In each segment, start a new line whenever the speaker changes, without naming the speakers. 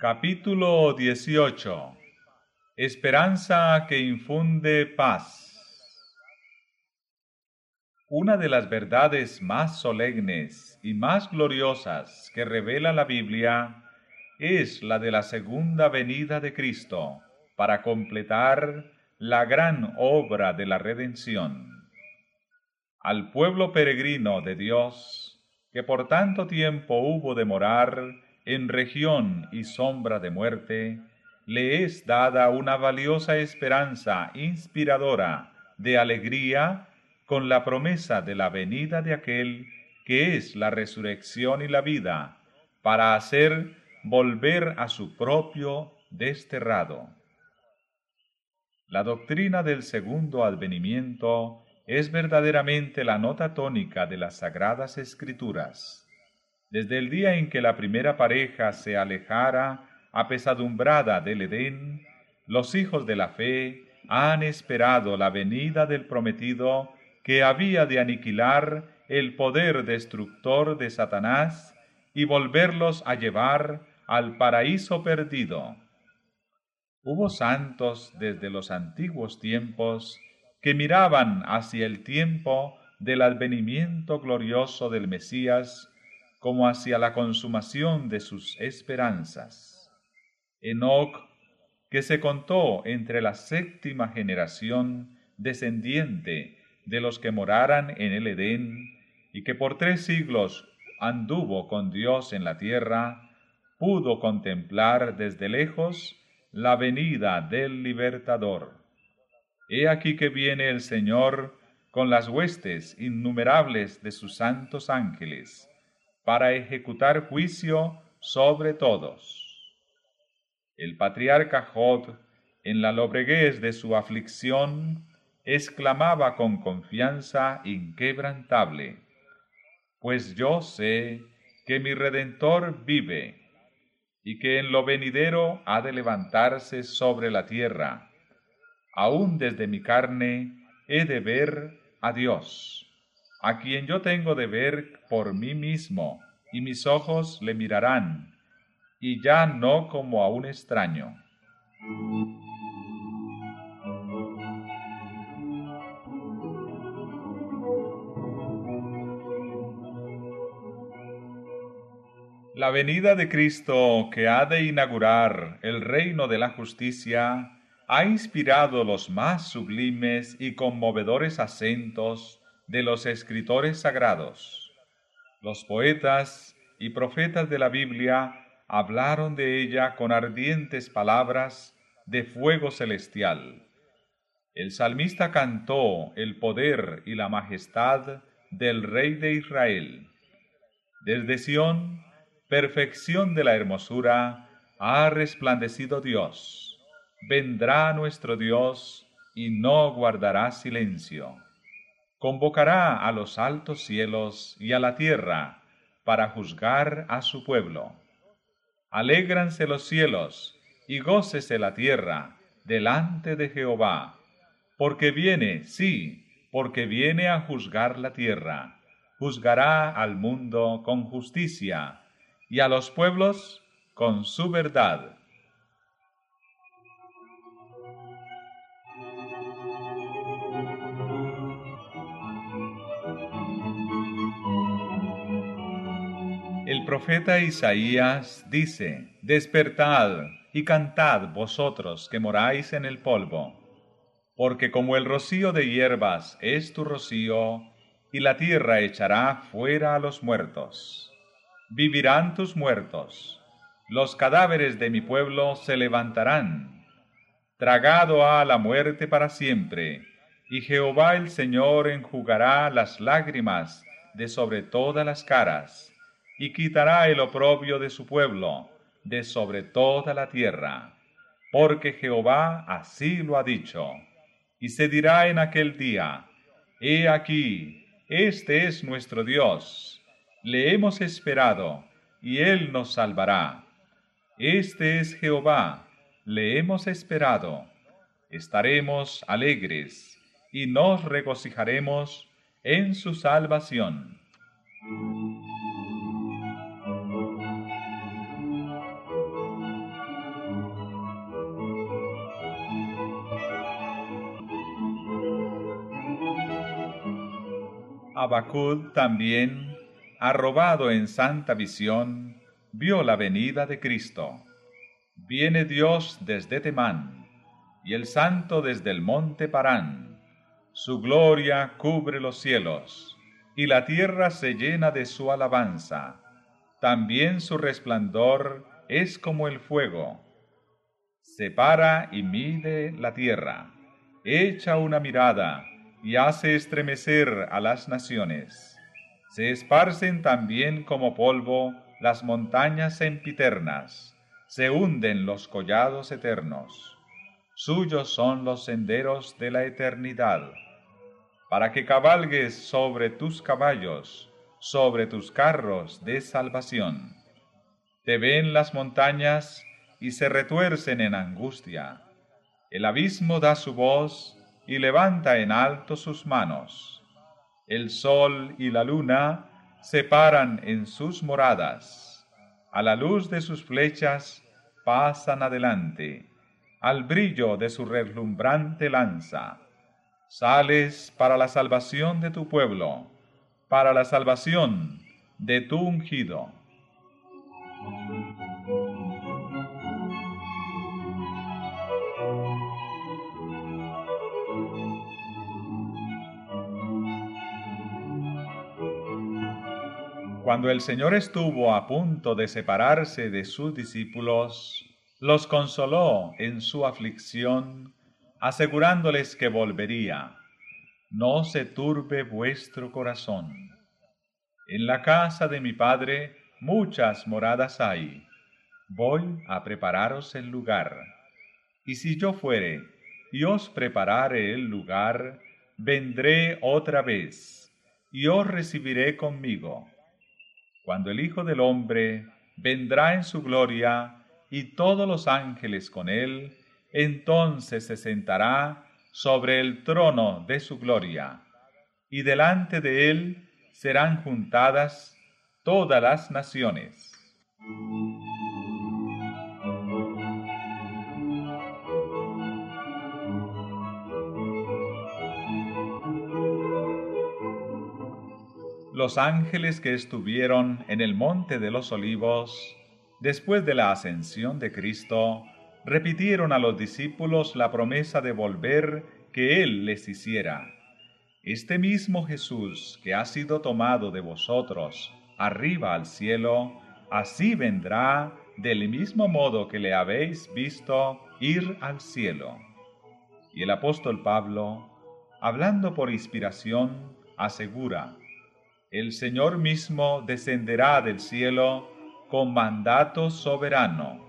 Capítulo 18 Esperanza que infunde paz Una de las verdades más solemnes y más gloriosas que revela la Biblia es la de la segunda venida de Cristo para completar la gran obra de la redención. Al pueblo peregrino de Dios, que por tanto tiempo hubo de morar en región y sombra de muerte, le es dada una valiosa esperanza inspiradora de alegría con la promesa de la venida de aquel que es la resurrección y la vida, para hacer volver a su propio desterrado. La doctrina del segundo advenimiento es verdaderamente la nota tónica de las sagradas escrituras. Desde el día en que la primera pareja se alejara apesadumbrada del Edén, los hijos de la fe han esperado la venida del prometido que había de aniquilar el poder destructor de Satanás y volverlos a llevar al paraíso perdido. Hubo santos desde los antiguos tiempos que miraban hacia el tiempo del advenimiento glorioso del Mesías como hacia la consumación de sus esperanzas. Enoc, que se contó entre la séptima generación descendiente de los que moraran en el Edén, y que por tres siglos anduvo con Dios en la tierra, pudo contemplar desde lejos la venida del libertador. He aquí que viene el Señor con las huestes innumerables de sus santos ángeles, para ejecutar juicio sobre todos. El patriarca Jod, en la lobreguez de su aflicción, exclamaba con confianza inquebrantable, Pues yo sé que mi Redentor vive y que en lo venidero ha de levantarse sobre la tierra. Aún desde mi carne he de ver a Dios, a quien yo tengo de ver por mí mismo, y mis ojos le mirarán, y ya no como a un extraño. La venida de Cristo que ha de inaugurar el reino de la justicia ha inspirado los más sublimes y conmovedores acentos de los escritores sagrados. Los poetas y profetas de la Biblia hablaron de ella con ardientes palabras de fuego celestial. El salmista cantó el poder y la majestad del Rey de Israel. Desde Sión perfección de la hermosura, ha resplandecido Dios. Vendrá nuestro Dios y no guardará silencio. Convocará a los altos cielos y a la tierra para juzgar a su pueblo. Alégranse los cielos y gócese la tierra delante de Jehová, porque viene, sí, porque viene a juzgar la tierra, juzgará al mundo con justicia y a los pueblos con su verdad. Profeta Isaías dice, Despertad y cantad vosotros que moráis en el polvo, porque como el rocío de hierbas es tu rocío, y la tierra echará fuera a los muertos vivirán tus muertos. Los cadáveres de mi pueblo se levantarán. Tragado ha la muerte para siempre, y Jehová el Señor enjugará las lágrimas de sobre todas las caras, y quitará el oprobio de su pueblo, de sobre toda la tierra. Porque Jehová así lo ha dicho. Y se dirá en aquel día, He aquí, este es nuestro Dios le hemos esperado, y Él nos salvará. Este es Jehová, le hemos esperado. Estaremos alegres, y nos regocijaremos en su salvación. Abacud también, arrobado en santa visión, vio la venida de Cristo. Viene Dios desde Temán, y el Santo desde el monte Parán. Su gloria cubre los cielos, y la tierra se llena de su alabanza. También su resplandor es como el fuego. Separa y mide la tierra, echa una mirada y hace estremecer a las naciones. Se esparcen también como polvo las montañas sempiternas, se hunden los collados eternos. Suyos son los senderos de la eternidad, para que cabalgues sobre tus caballos, sobre tus carros de salvación. Te ven las montañas y se retuercen en angustia. El abismo da su voz y levanta en alto sus manos. El sol y la luna se paran en sus moradas. A la luz de sus flechas pasan adelante, al brillo de su reslumbrante lanza. Sales para la salvación de tu pueblo para la salvación de tu ungido. Cuando el Señor estuvo a punto de separarse de sus discípulos, los consoló en su aflicción, asegurándoles que volvería no se turbe vuestro corazón. En la casa de mi Padre muchas moradas hay. Voy a prepararos el lugar. Y si yo fuere y os preparare el lugar, vendré otra vez y os recibiré conmigo. Cuando el Hijo del Hombre vendrá en su gloria y todos los ángeles con él, entonces se sentará sobre el trono de su gloria, y delante de él serán juntadas todas las naciones. Los ángeles que estuvieron en el monte de los olivos, después de la ascensión de Cristo, repitieron a los discípulos la promesa de volver que Él les hiciera. Este mismo Jesús que ha sido tomado de vosotros arriba al cielo, así vendrá del mismo modo que le habéis visto ir al cielo. Y el apóstol Pablo, hablando por inspiración, asegura, el Señor mismo descenderá del cielo con mandato soberano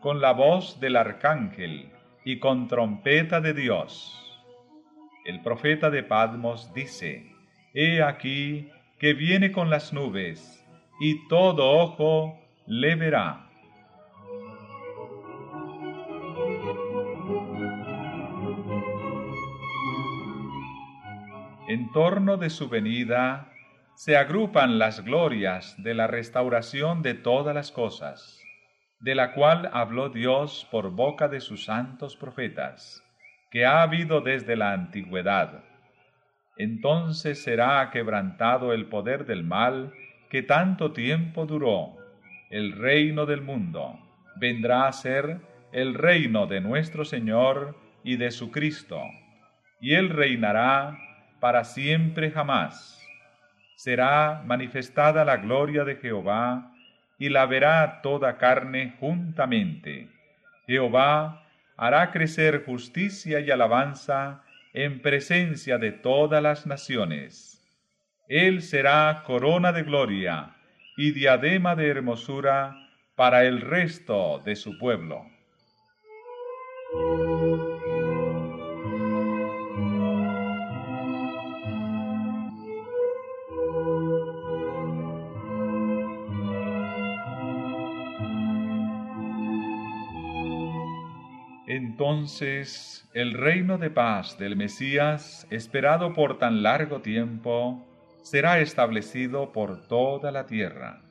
con la voz del arcángel y con trompeta de Dios. El profeta de Padmos dice, He aquí que viene con las nubes, y todo ojo le verá. En torno de su venida se agrupan las glorias de la restauración de todas las cosas de la cual habló Dios por boca de sus santos profetas, que ha habido desde la antigüedad. Entonces será quebrantado el poder del mal que tanto tiempo duró. El reino del mundo vendrá a ser el reino de nuestro Señor y de su Cristo, y Él reinará para siempre jamás. Será manifestada la gloria de Jehová, y la verá toda carne juntamente. Jehová hará crecer justicia y alabanza en presencia de todas las naciones. Él será corona de gloria y diadema de hermosura para el resto de su pueblo. Entonces el reino de paz del Mesías, esperado por tan largo tiempo, será establecido por toda la tierra.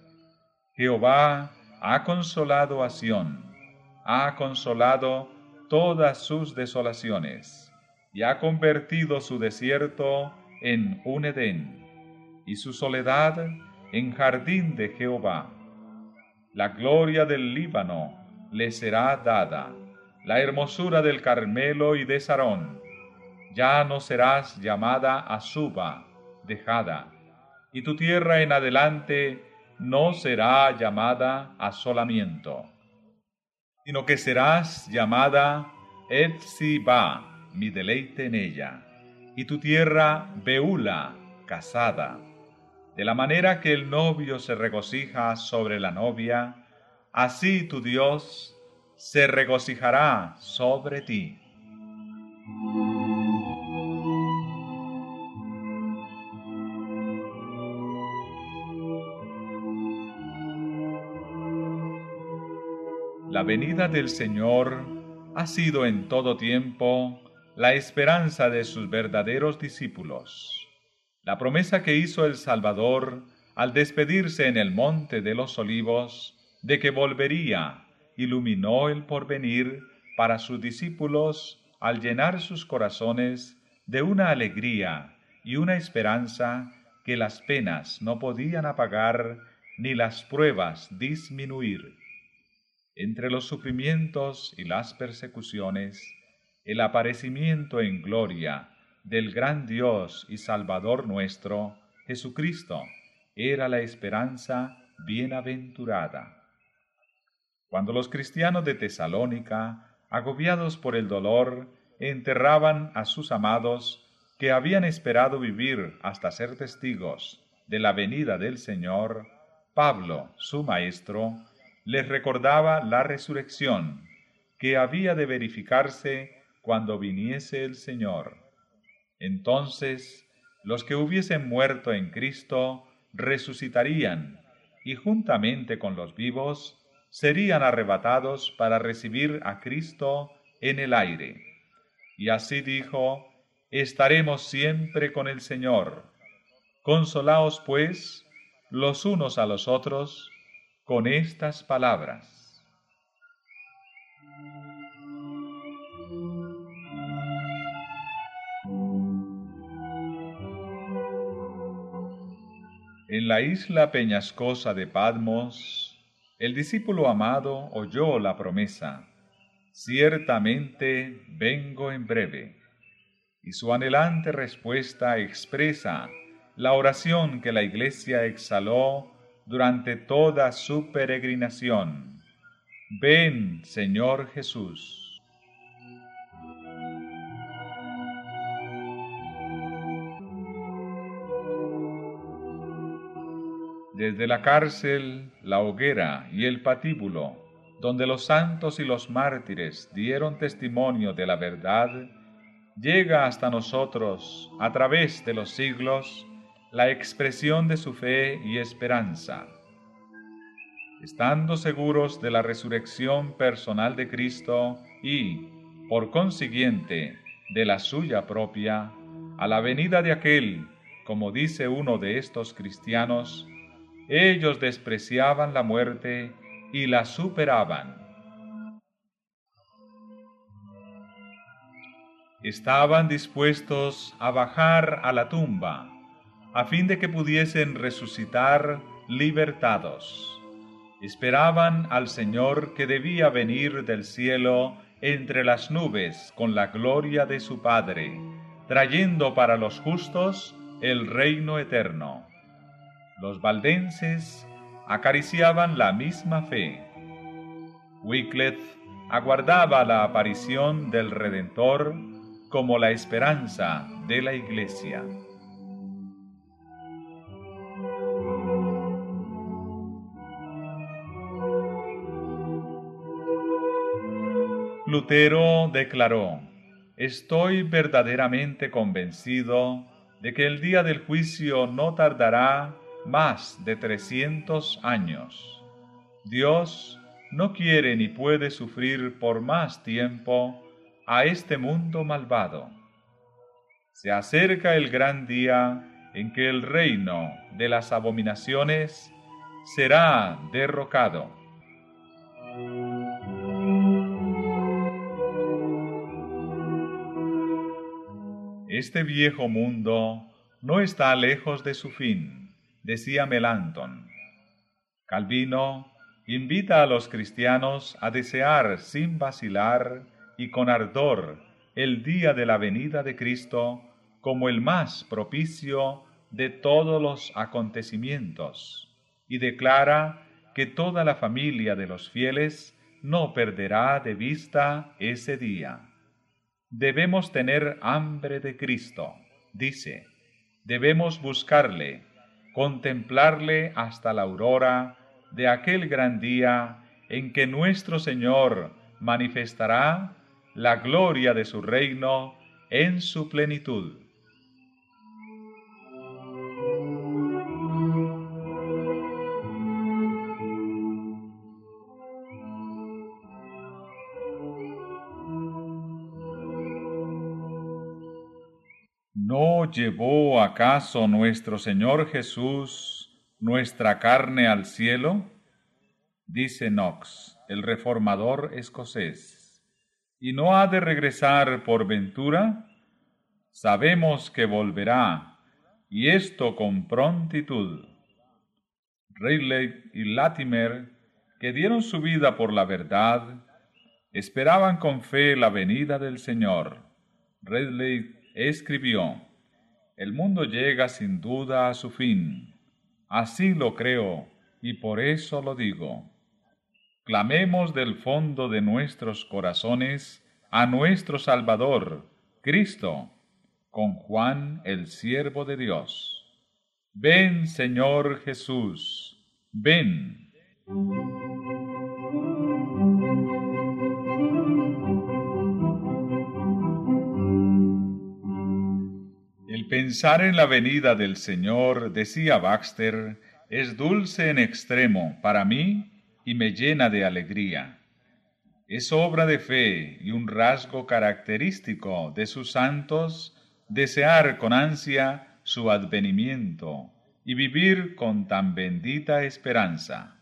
Jehová ha consolado a Sión, ha consolado todas sus desolaciones, y ha convertido su desierto en un Edén. y su soledad en jardín de Jehová. La gloria del Líbano le será dada, la hermosura del Carmelo y de Sarón. Ya no serás llamada Azuba, dejada, y tu tierra en adelante no será llamada asolamiento, sino que serás llamada Etziba, mi deleite en ella, y tu tierra Beula, casada. De la manera que el novio se regocija sobre la novia, así tu Dios se regocijará sobre ti. La venida del Señor ha sido en todo tiempo la esperanza de sus verdaderos discípulos. La promesa que hizo el Salvador al despedirse en el monte de los olivos de que volvería iluminó el porvenir para sus discípulos al llenar sus corazones de una alegría y una esperanza que las penas no podían apagar ni las pruebas disminuir entre los sufrimientos y las persecuciones, el aparecimiento en gloria del gran Dios y Salvador nuestro, Jesucristo, era la esperanza bienaventurada. Cuando los cristianos de Tesalónica, agobiados por el dolor, enterraban a sus amados que habían esperado vivir hasta ser testigos de la venida del Señor, Pablo, su maestro, les recordaba la resurrección que había de verificarse cuando viniese el Señor. Entonces los que hubiesen muerto en Cristo resucitarían y juntamente con los vivos serían arrebatados para recibir a Cristo en el aire. Y así dijo, estaremos siempre con el Señor. Consolaos pues los unos a los otros con estas palabras. En la isla peñascosa de Padmos, el discípulo amado oyó la promesa, ciertamente vengo en breve, y su anhelante respuesta expresa la oración que la iglesia exhaló durante toda su peregrinación. Ven, Señor Jesús. Desde la cárcel, la hoguera y el patíbulo, donde los santos y los mártires dieron testimonio de la verdad, llega hasta nosotros, a través de los siglos, la expresión de su fe y esperanza. Estando seguros de la resurrección personal de Cristo y, por consiguiente, de la suya propia, a la venida de aquel, como dice uno de estos cristianos, ellos despreciaban la muerte y la superaban. Estaban dispuestos a bajar a la tumba a fin de que pudiesen resucitar libertados. Esperaban al Señor que debía venir del cielo entre las nubes con la gloria de su Padre, trayendo para los justos el reino eterno. Los valdenses acariciaban la misma fe. Wycliffe aguardaba la aparición del Redentor como la esperanza de la Iglesia. Lutero declaró, Estoy verdaderamente convencido de que el día del juicio no tardará más de trescientos años. Dios no quiere ni puede sufrir por más tiempo a este mundo malvado. Se acerca el gran día en que el reino de las abominaciones será derrocado Este viejo mundo no está lejos de su fin, decía Melanton. Calvino invita a los cristianos a desear sin vacilar y con ardor el día de la venida de Cristo como el más propicio de todos los acontecimientos, y declara que toda la familia de los fieles no perderá de vista ese día. Debemos tener hambre de Cristo, dice. Debemos buscarle, contemplarle hasta la aurora de aquel gran día en que nuestro Señor manifestará la gloria de su reino en su plenitud. ¿No llevó acaso nuestro Señor Jesús nuestra carne al cielo? Dice Knox, el reformador escocés. ¿Y no ha de regresar por ventura? Sabemos que volverá, y esto con prontitud. Ridley y Latimer, que dieron su vida por la verdad, esperaban con fe la venida del Señor. Escribió, El mundo llega sin duda a su fin. Así lo creo y por eso lo digo. Clamemos del fondo de nuestros corazones a nuestro Salvador, Cristo, con Juan el siervo de Dios. Ven, Señor Jesús, ven. Pensar en la venida del Señor, decía Baxter, es dulce en extremo para mí y me llena de alegría. Es obra de fe y un rasgo característico de sus santos desear con ansia su advenimiento y vivir con tan bendita esperanza.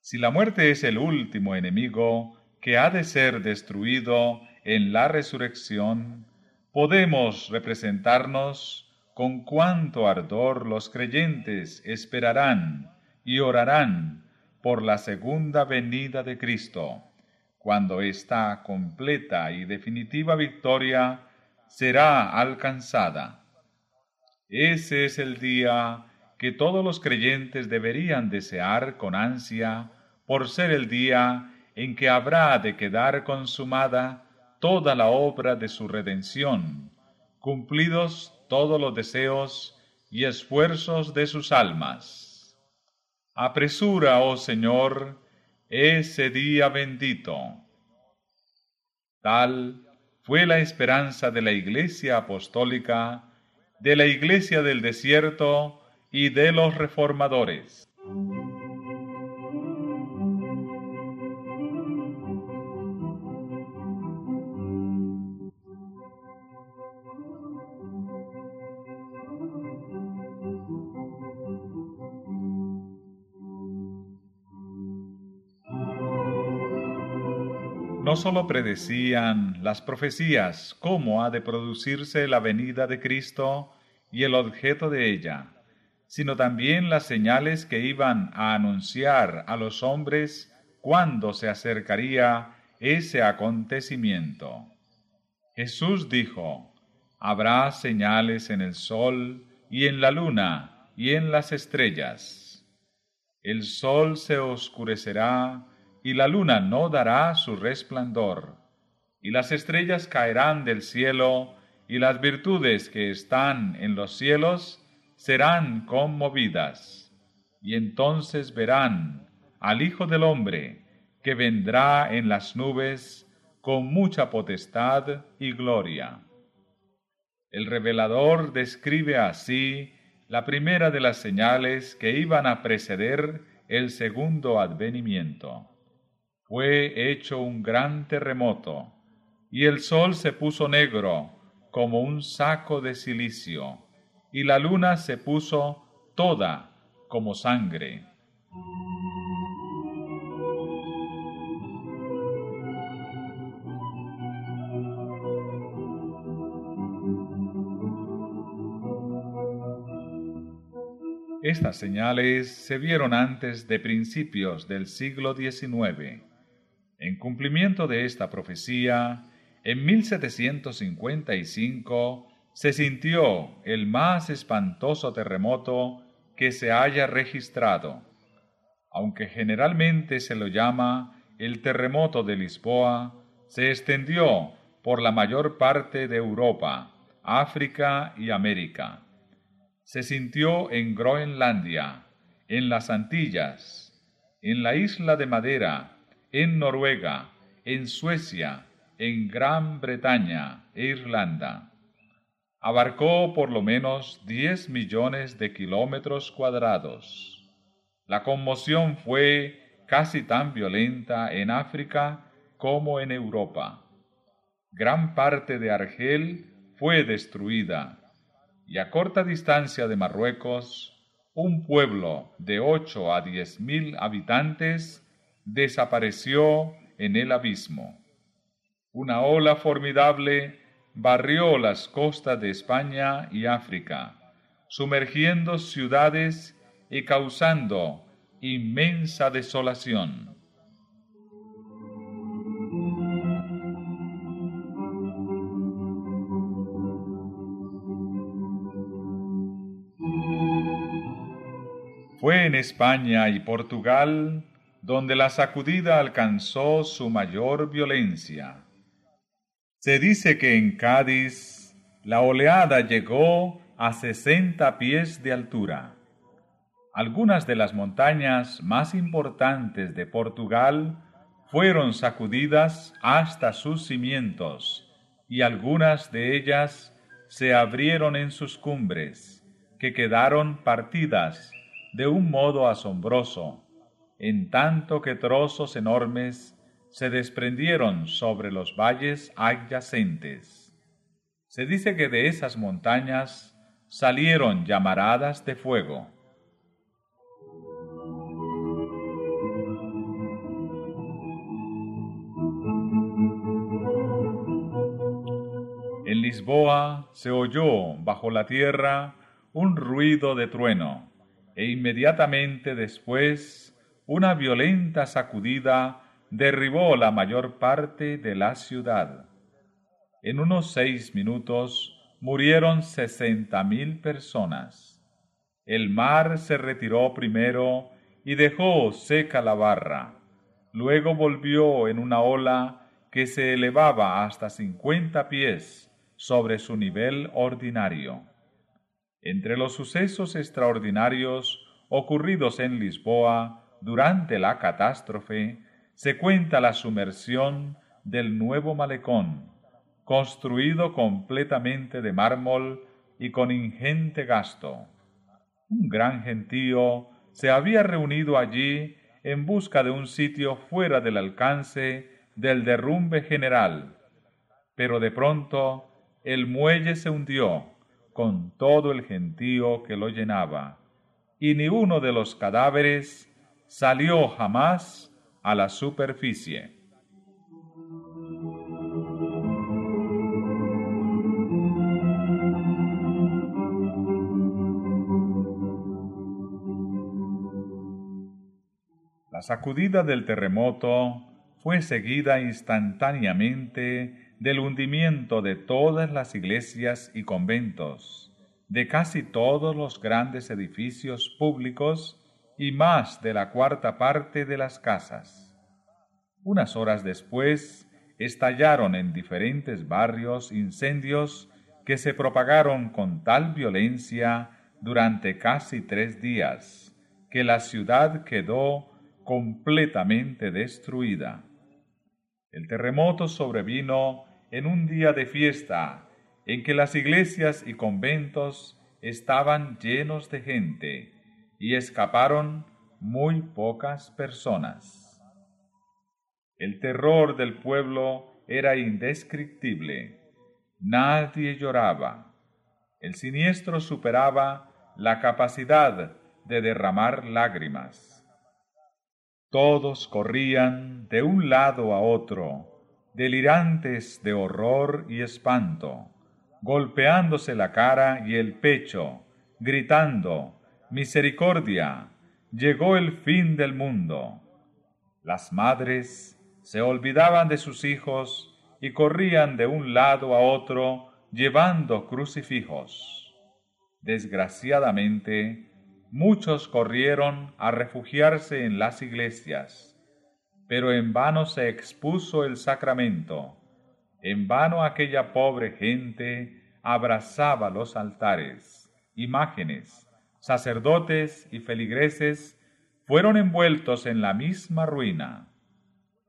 Si la muerte es el último enemigo que ha de ser destruido en la resurrección, podemos representarnos con cuánto ardor los creyentes esperarán y orarán por la segunda venida de Cristo, cuando esta completa y definitiva victoria será alcanzada. Ese es el día que todos los creyentes deberían desear con ansia por ser el día en que habrá de quedar consumada toda la obra de su redención, cumplidos todos los deseos y esfuerzos de sus almas. Apresura, oh Señor, ese día bendito. Tal fue la esperanza de la Iglesia apostólica, de la Iglesia del desierto y de los reformadores. Sólo predecían las profecías cómo ha de producirse la venida de Cristo y el objeto de ella, sino también las señales que iban a anunciar a los hombres cuándo se acercaría ese acontecimiento. Jesús dijo, Habrá señales en el sol y en la luna y en las estrellas. El sol se oscurecerá y la luna no dará su resplandor, y las estrellas caerán del cielo, y las virtudes que están en los cielos serán conmovidas, y entonces verán al Hijo del Hombre, que vendrá en las nubes con mucha potestad y gloria. El revelador describe así la primera de las señales que iban a preceder el segundo advenimiento fue hecho un gran terremoto, y el sol se puso negro como un saco de silicio, y la luna se puso toda como sangre. Estas señales se vieron antes de principios del siglo XIX. En cumplimiento de esta profecía, en 1755 se sintió el más espantoso terremoto que se haya registrado. Aunque generalmente se lo llama el terremoto de Lisboa, se extendió por la mayor parte de Europa, África y América. Se sintió en Groenlandia, en las Antillas, en la isla de Madera, en Noruega, en Suecia, en Gran Bretaña e Irlanda. Abarcó por lo menos 10 millones de kilómetros cuadrados. La conmoción fue casi tan violenta en África como en Europa. Gran parte de Argel fue destruida y a corta distancia de Marruecos, un pueblo de ocho a diez mil habitantes desapareció en el abismo. Una ola formidable barrió las costas de España y África, sumergiendo ciudades y causando inmensa desolación. Fue en España y Portugal donde la sacudida alcanzó su mayor violencia. Se dice que en Cádiz la oleada llegó a sesenta pies de altura. Algunas de las montañas más importantes de Portugal fueron sacudidas hasta sus cimientos, y algunas de ellas se abrieron en sus cumbres, que quedaron partidas de un modo asombroso, en tanto que trozos enormes se desprendieron sobre los valles adyacentes. Se dice que de esas montañas salieron llamaradas de fuego. En Lisboa se oyó bajo la tierra un ruido de trueno e inmediatamente después una violenta sacudida derribó la mayor parte de la ciudad. En unos seis minutos murieron sesenta mil personas. El mar se retiró primero y dejó seca la barra. Luego volvió en una ola que se elevaba hasta cincuenta pies sobre su nivel ordinario. Entre los sucesos extraordinarios ocurridos en Lisboa durante la catástrofe, se cuenta la sumersión del nuevo malecón, construido completamente de mármol y con ingente gasto. Un gran gentío se había reunido allí en busca de un sitio fuera del alcance del derrumbe general, pero de pronto el muelle se hundió con todo el gentío que lo llenaba, y ni uno de los cadáveres salió jamás a la superficie. La sacudida del terremoto fue seguida instantáneamente del hundimiento de todas las iglesias y conventos, de casi todos los grandes edificios públicos y más de la cuarta parte de las casas. Unas horas después, estallaron en diferentes barrios incendios que se propagaron con tal violencia durante casi tres días, que la ciudad quedó completamente destruida. El terremoto sobrevino en un día de fiesta en que las iglesias y conventos estaban llenos de gente y escaparon muy pocas personas. El terror del pueblo era indescriptible. Nadie lloraba. El siniestro superaba la capacidad de derramar lágrimas. Todos corrían de un lado a otro, delirantes de horror y espanto, golpeándose la cara y el pecho, gritando, misericordia, llegó el fin del mundo. Las madres se olvidaban de sus hijos y corrían de un lado a otro llevando crucifijos. Desgraciadamente, muchos corrieron a refugiarse en las iglesias, pero en vano se expuso el sacramento, en vano aquella pobre gente abrazaba los altares, imágenes, sacerdotes y feligreses fueron envueltos en la misma ruina.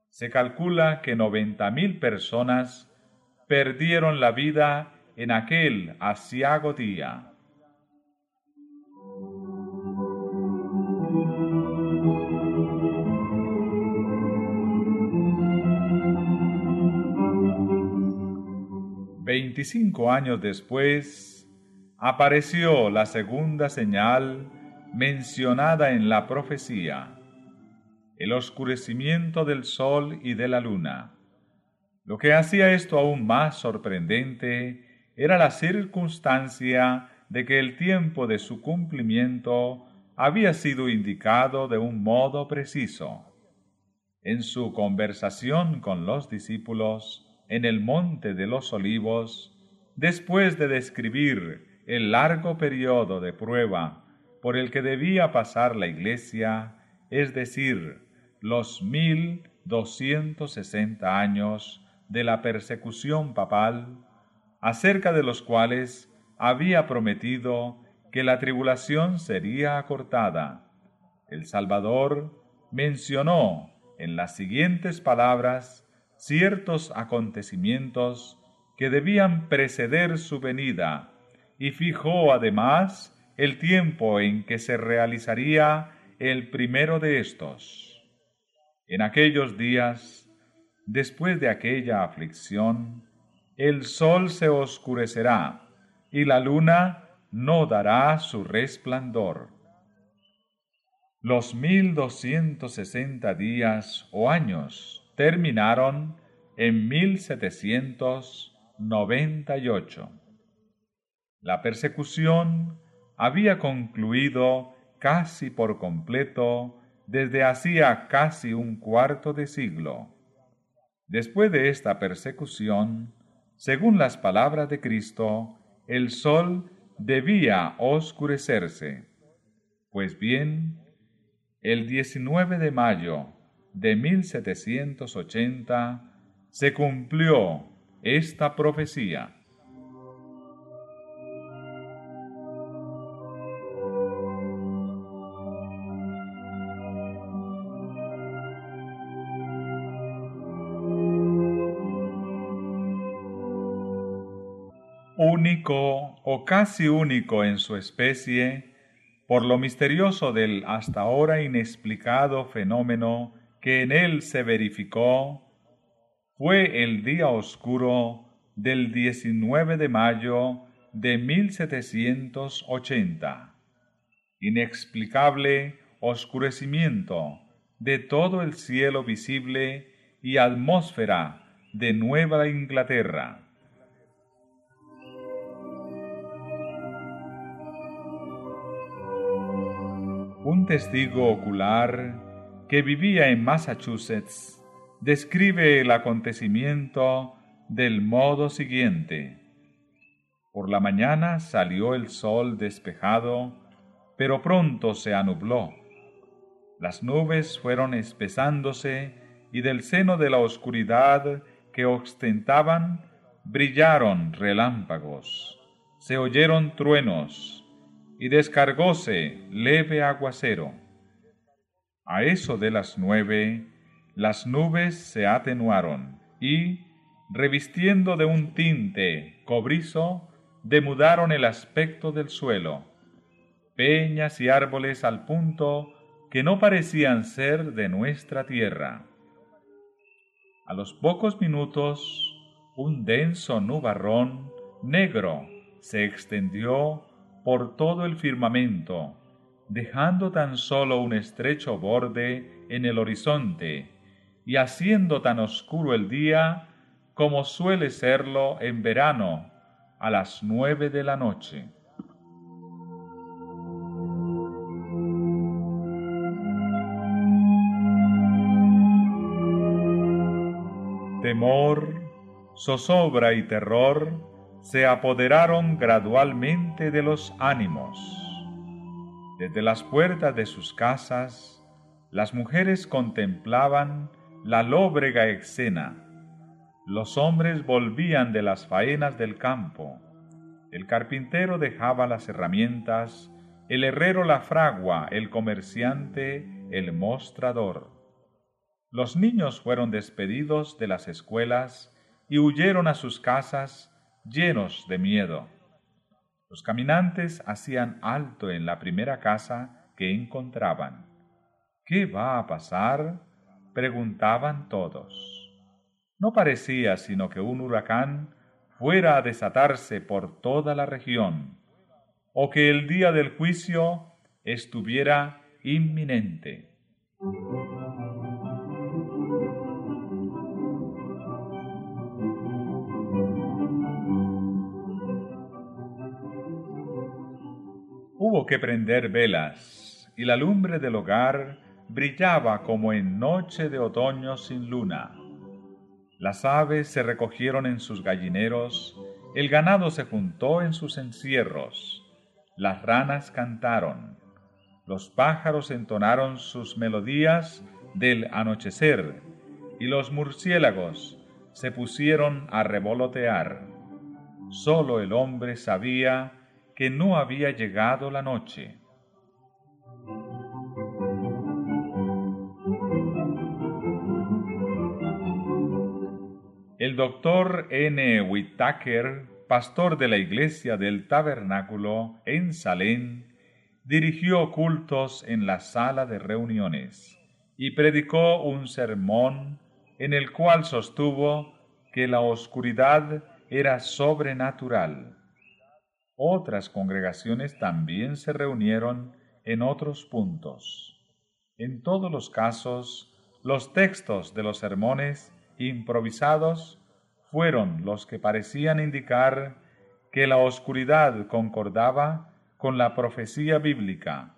Se calcula que noventa mil personas perdieron la vida en aquel asiago día. Veinticinco años después, apareció la segunda señal mencionada en la profecía, el oscurecimiento del sol y de la luna. Lo que hacía esto aún más sorprendente era la circunstancia de que el tiempo de su cumplimiento había sido indicado de un modo preciso. En su conversación con los discípulos en el monte de los olivos, después de describir el largo periodo de prueba por el que debía pasar la iglesia, es decir, los mil doscientos sesenta años de la persecución papal, acerca de los cuales había prometido que la tribulación sería acortada. El Salvador mencionó en las siguientes palabras ciertos acontecimientos que debían preceder su venida y fijó además el tiempo en que se realizaría el primero de estos. En aquellos días, después de aquella aflicción, el sol se oscurecerá y la luna no dará su resplandor. Los mil doscientos sesenta días o años terminaron en mil setecientos noventa y ocho. La persecución había concluido casi por completo desde hacía casi un cuarto de siglo. Después de esta persecución, según las palabras de Cristo, el sol debía oscurecerse. Pues bien, el 19 de mayo de 1780 se cumplió esta profecía. O casi único en su especie, por lo misterioso del hasta ahora inexplicado fenómeno que en él se verificó, fue el día oscuro del 19 de mayo de 1780. Inexplicable oscurecimiento de todo el cielo visible y atmósfera de Nueva Inglaterra Un testigo ocular que vivía en Massachusetts describe el acontecimiento del modo siguiente. Por la mañana salió el sol despejado, pero pronto se anubló. Las nubes fueron espesándose y del seno de la oscuridad que ostentaban brillaron relámpagos, se oyeron truenos, y descargóse leve aguacero. A eso de las nueve, las nubes se atenuaron y, revistiendo de un tinte cobrizo, demudaron el aspecto del suelo, peñas y árboles al punto que no parecían ser de nuestra tierra. A los pocos minutos, un denso nubarrón negro se extendió por todo el firmamento, dejando tan solo un estrecho borde en el horizonte y haciendo tan oscuro el día como suele serlo en verano a las nueve de la noche. Temor, zozobra y terror se apoderaron gradualmente de los ánimos. Desde las puertas de sus casas, las mujeres contemplaban la lóbrega escena. Los hombres volvían de las faenas del campo. El carpintero dejaba las herramientas, el herrero la fragua, el comerciante el mostrador. Los niños fueron despedidos de las escuelas y huyeron a sus casas llenos de miedo. Los caminantes hacían alto en la primera casa que encontraban. ¿Qué va a pasar? preguntaban todos. No parecía sino que un huracán fuera a desatarse por toda la región, o que el día del juicio estuviera inminente. Que prender velas, y la lumbre del hogar brillaba como en noche de otoño sin luna. Las aves se recogieron en sus gallineros, el ganado se juntó en sus encierros, las ranas cantaron, los pájaros entonaron sus melodías del anochecer, y los murciélagos se pusieron a revolotear. Solo el hombre sabía que no había llegado la noche. El doctor N. Whittaker, pastor de la iglesia del tabernáculo en Salén, dirigió cultos en la sala de reuniones y predicó un sermón en el cual sostuvo que la oscuridad era sobrenatural otras congregaciones también se reunieron en otros puntos. En todos los casos, los textos de los sermones improvisados fueron los que parecían indicar que la oscuridad concordaba con la profecía bíblica.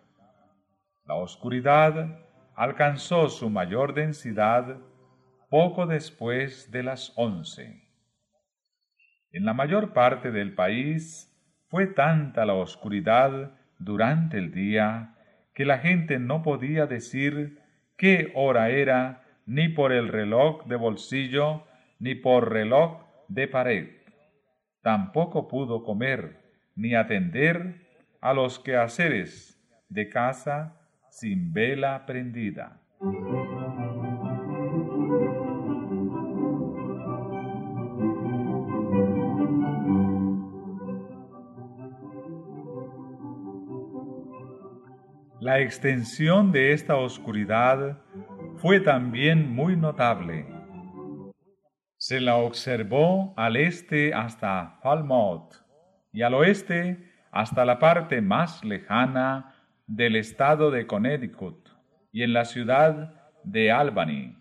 La oscuridad alcanzó su mayor densidad poco después de las once. En la mayor parte del país fue tanta la oscuridad durante el día que la gente no podía decir qué hora era ni por el reloj de bolsillo ni por reloj de pared. Tampoco pudo comer ni atender a los quehaceres de casa sin vela prendida. La extensión de esta oscuridad fue también muy notable. Se la observó al este hasta Falmouth y al oeste hasta la parte más lejana del estado de Connecticut y en la ciudad de Albany.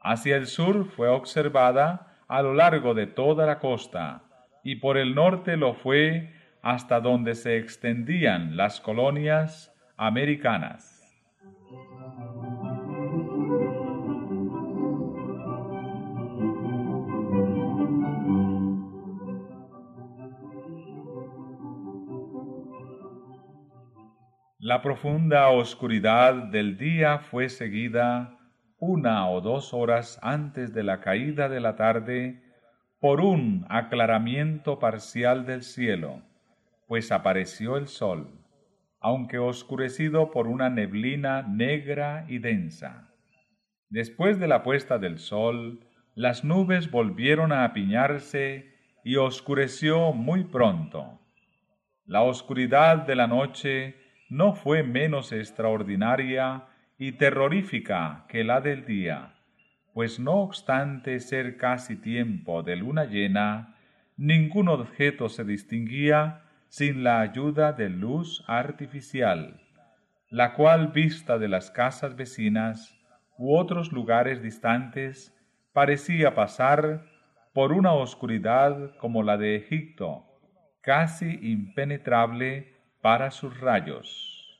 Hacia el sur fue observada a lo largo de toda la costa y por el norte lo fue hasta donde se extendían las colonias americanas. La profunda oscuridad del día fue seguida una o dos horas antes de la caída de la tarde por un aclaramiento parcial del cielo, pues apareció el sol aunque oscurecido por una neblina negra y densa. Después de la puesta del sol, las nubes volvieron a apiñarse y oscureció muy pronto. La oscuridad de la noche no fue menos extraordinaria y terrorífica que la del día, pues no obstante ser casi tiempo de luna llena, ningún objeto se distinguía sin la ayuda de luz artificial, la cual vista de las casas vecinas u otros lugares distantes parecía pasar por una oscuridad como la de Egipto, casi impenetrable para sus rayos.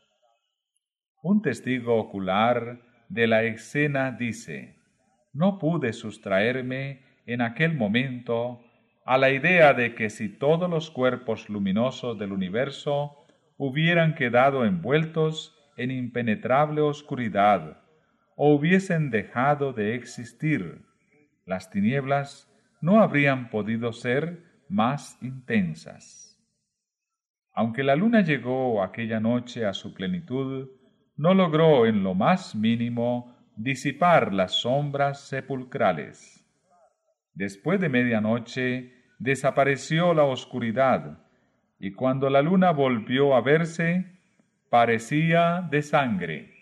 Un testigo ocular de la escena dice, no pude sustraerme en aquel momento a la idea de que si todos los cuerpos luminosos del universo hubieran quedado envueltos en impenetrable oscuridad o hubiesen dejado de existir, las tinieblas no habrían podido ser más intensas. Aunque la luna llegó aquella noche a su plenitud, no logró en lo más mínimo disipar las sombras sepulcrales. Después de medianoche desapareció la oscuridad, y cuando la luna volvió a verse, parecía de sangre.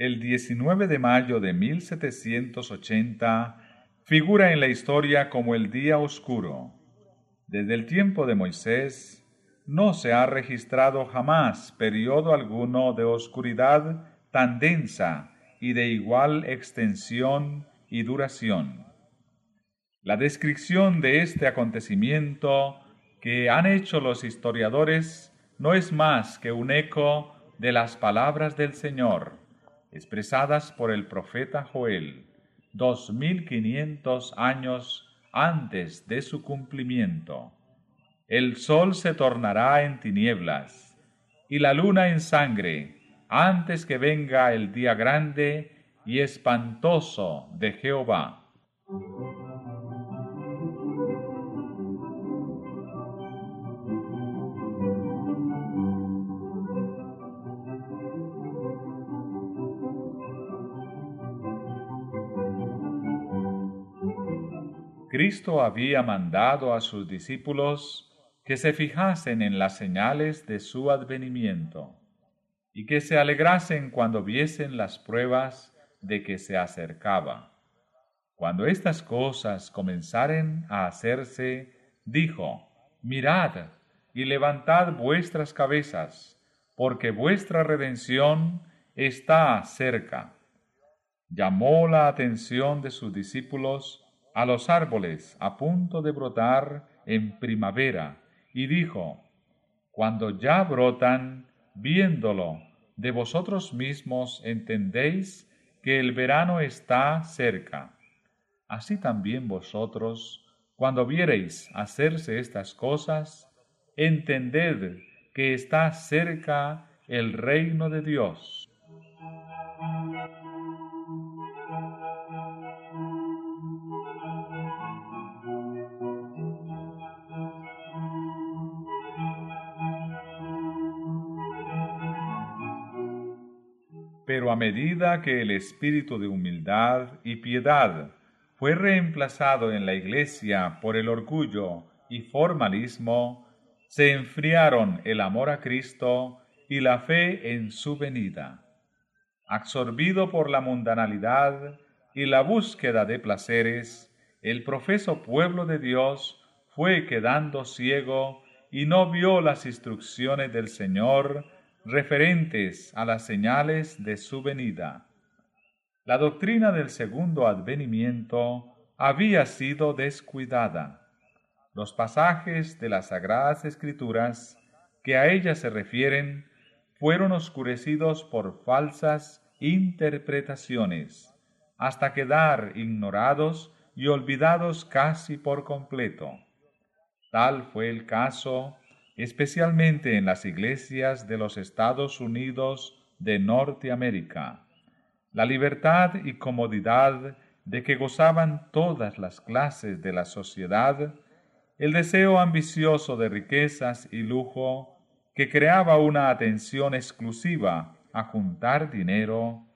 el 19 de mayo de 1780 figura en la historia como el día oscuro. Desde el tiempo de Moisés no se ha registrado jamás periodo alguno de oscuridad tan densa y de igual extensión y duración. La descripción de este acontecimiento que han hecho los historiadores no es más que un eco de las palabras del Señor expresadas por el profeta Joel dos mil quinientos años antes de su cumplimiento. El sol se tornará en tinieblas y la luna en sangre antes que venga el día grande y espantoso de Jehová. Cristo había mandado a sus discípulos que se fijasen en las señales de su advenimiento y que se alegrasen cuando viesen las pruebas de que se acercaba. Cuando estas cosas comenzaren a hacerse, dijo, Mirad y levantad vuestras cabezas, porque vuestra redención está cerca. Llamó la atención de sus discípulos a los árboles a punto de brotar en primavera, y dijo, Cuando ya brotan, viéndolo, de vosotros mismos entendéis que el verano está cerca. Así también vosotros, cuando viereis hacerse estas cosas, entended que está cerca el reino de Dios. A medida que el espíritu de humildad y piedad fue reemplazado en la Iglesia por el orgullo y formalismo, se enfriaron el amor a Cristo y la fe en su venida. Absorbido por la mundanalidad y la búsqueda de placeres, el profeso pueblo de Dios fue quedando ciego y no vio las instrucciones del Señor referentes a las señales de su venida. La doctrina del segundo advenimiento había sido descuidada. Los pasajes de las Sagradas Escrituras que a ella se refieren fueron oscurecidos por falsas interpretaciones, hasta quedar ignorados y olvidados casi por completo. Tal fue el caso especialmente en las iglesias de los Estados Unidos de Norteamérica. La libertad y comodidad de que gozaban todas las clases de la sociedad, el deseo ambicioso de riquezas y lujo que creaba una atención exclusiva a juntar dinero,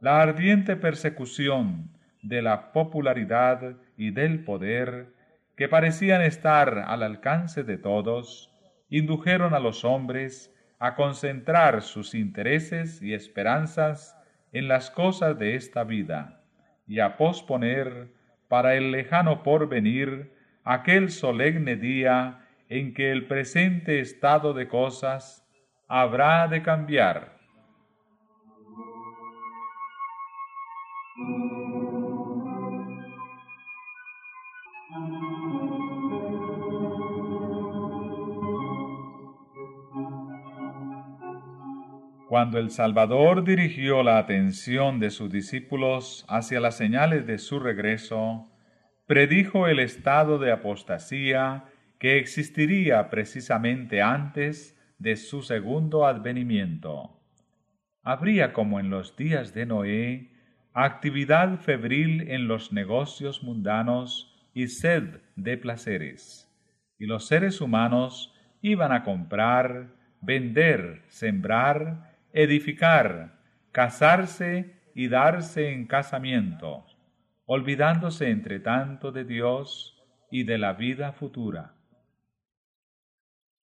la ardiente persecución de la popularidad y del poder que parecían estar al alcance de todos, indujeron a los hombres a concentrar sus intereses y esperanzas en las cosas de esta vida y a posponer para el lejano porvenir aquel solemne día en que el presente estado de cosas habrá de cambiar Cuando el Salvador dirigió la atención de sus discípulos hacia las señales de su regreso, predijo el estado de apostasía que existiría precisamente antes de su segundo advenimiento. Habría como en los días de Noé actividad febril en los negocios mundanos y sed de placeres, y los seres humanos iban a comprar, vender, sembrar, edificar, casarse y darse en casamiento, olvidándose entre tanto de Dios y de la vida futura.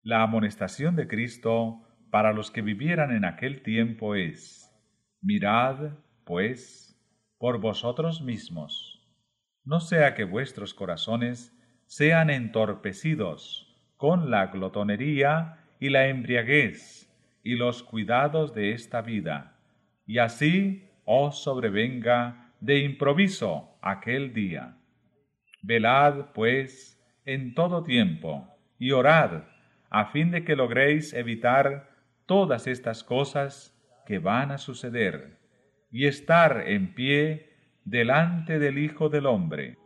La amonestación de Cristo para los que vivieran en aquel tiempo es, mirad, pues, por vosotros mismos, no sea que vuestros corazones sean entorpecidos con la glotonería y la embriaguez y los cuidados de esta vida, y así os sobrevenga de improviso aquel día. Velad, pues, en todo tiempo, y orad, a fin de que logréis evitar todas estas cosas que van a suceder y estar en pie delante del Hijo del Hombre.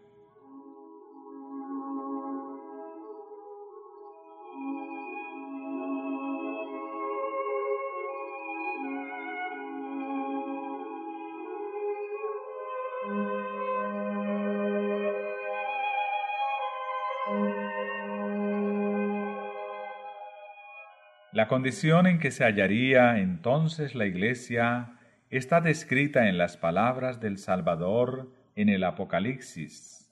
La condición en que se hallaría entonces la Iglesia está descrita en las palabras del Salvador en el Apocalipsis.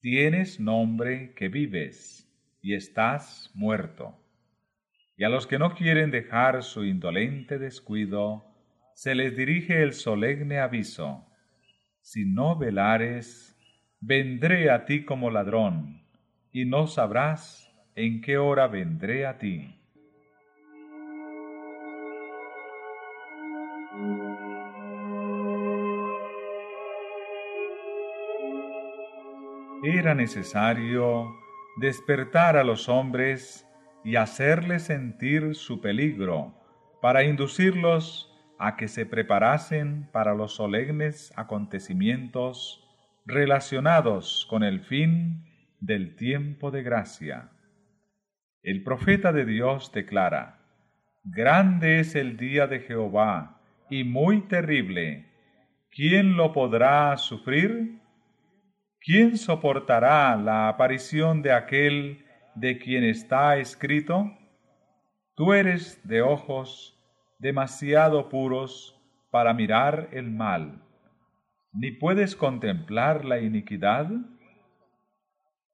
Tienes nombre que vives y estás muerto. Y a los que no quieren dejar su indolente descuido, se les dirige el solemne aviso. Si no velares, vendré a ti como ladrón, y no sabrás en qué hora vendré a ti. Era necesario despertar a los hombres y hacerles sentir su peligro para inducirlos a que se preparasen para los solemnes acontecimientos relacionados con el fin del tiempo de gracia. El profeta de Dios declara, Grande es el día de Jehová y muy terrible. ¿Quién lo podrá sufrir? ¿Quién soportará la aparición de aquel de quien está escrito? Tú eres de ojos demasiado puros para mirar el mal, ni puedes contemplar la iniquidad.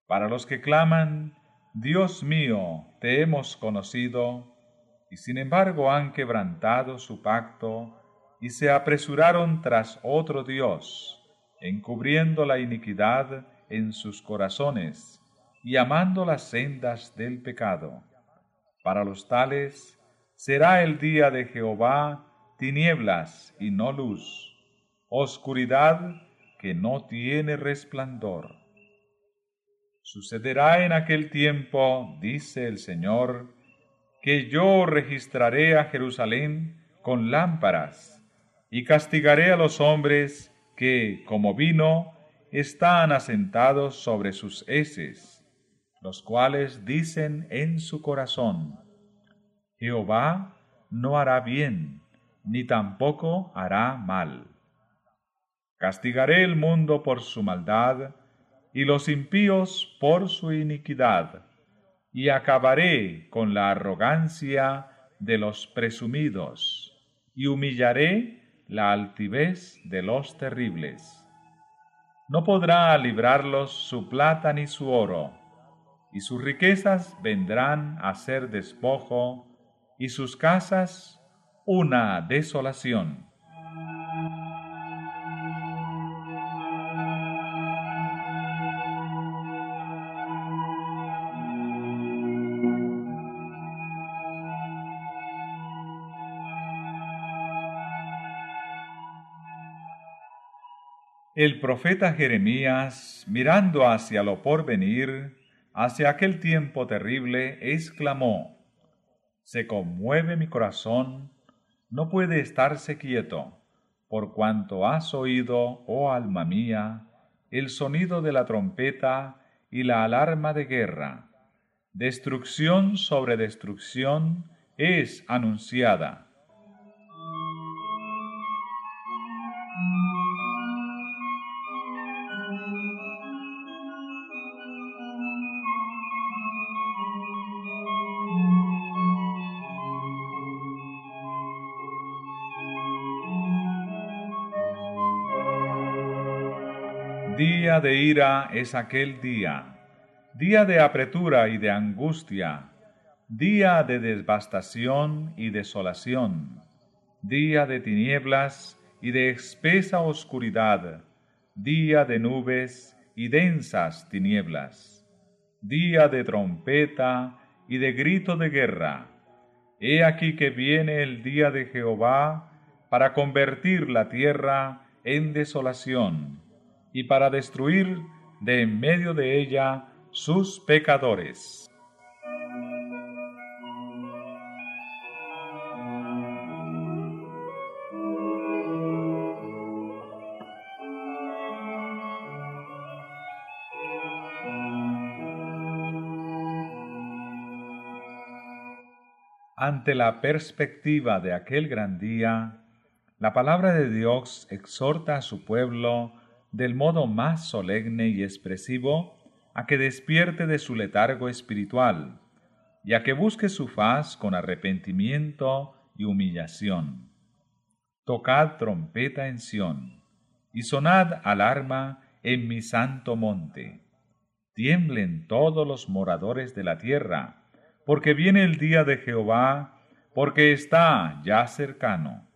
Para los que claman, Dios mío, te hemos conocido, y sin embargo han quebrantado su pacto y se apresuraron tras otro Dios encubriendo la iniquidad en sus corazones y amando las sendas del pecado. Para los tales será el día de Jehová tinieblas y no luz, oscuridad que no tiene resplandor. Sucederá en aquel tiempo, dice el Señor, que yo registraré a Jerusalén con lámparas y castigaré a los hombres que, como vino, están asentados sobre sus heces, los cuales dicen en su corazón, Jehová no hará bien, ni tampoco hará mal. Castigaré el mundo por su maldad, y los impíos por su iniquidad, y acabaré con la arrogancia de los presumidos, y humillaré la altivez de los terribles. No podrá librarlos su plata ni su oro, y sus riquezas vendrán a ser despojo, y sus casas una desolación. El profeta Jeremías, mirando hacia lo porvenir, hacia aquel tiempo terrible, exclamó, Se conmueve mi corazón no puede estarse quieto, por cuanto has oído, oh alma mía, el sonido de la trompeta y la alarma de guerra. Destrucción sobre destrucción es anunciada De ira es aquel día, día de apretura y de angustia, día de devastación y desolación, día de tinieblas y de espesa oscuridad, día de nubes y densas tinieblas, día de trompeta y de grito de guerra. He aquí que viene el día de Jehová para convertir la tierra en desolación y para destruir de en medio de ella sus pecadores. Ante la perspectiva de aquel gran día, la palabra de Dios exhorta a su pueblo del modo más solemne y expresivo a que despierte de su letargo espiritual y a que busque su faz con arrepentimiento y humillación. Tocad trompeta en Sión y sonad alarma en mi santo monte. Tiemblen todos los moradores de la tierra, porque viene el día de Jehová, porque está ya cercano.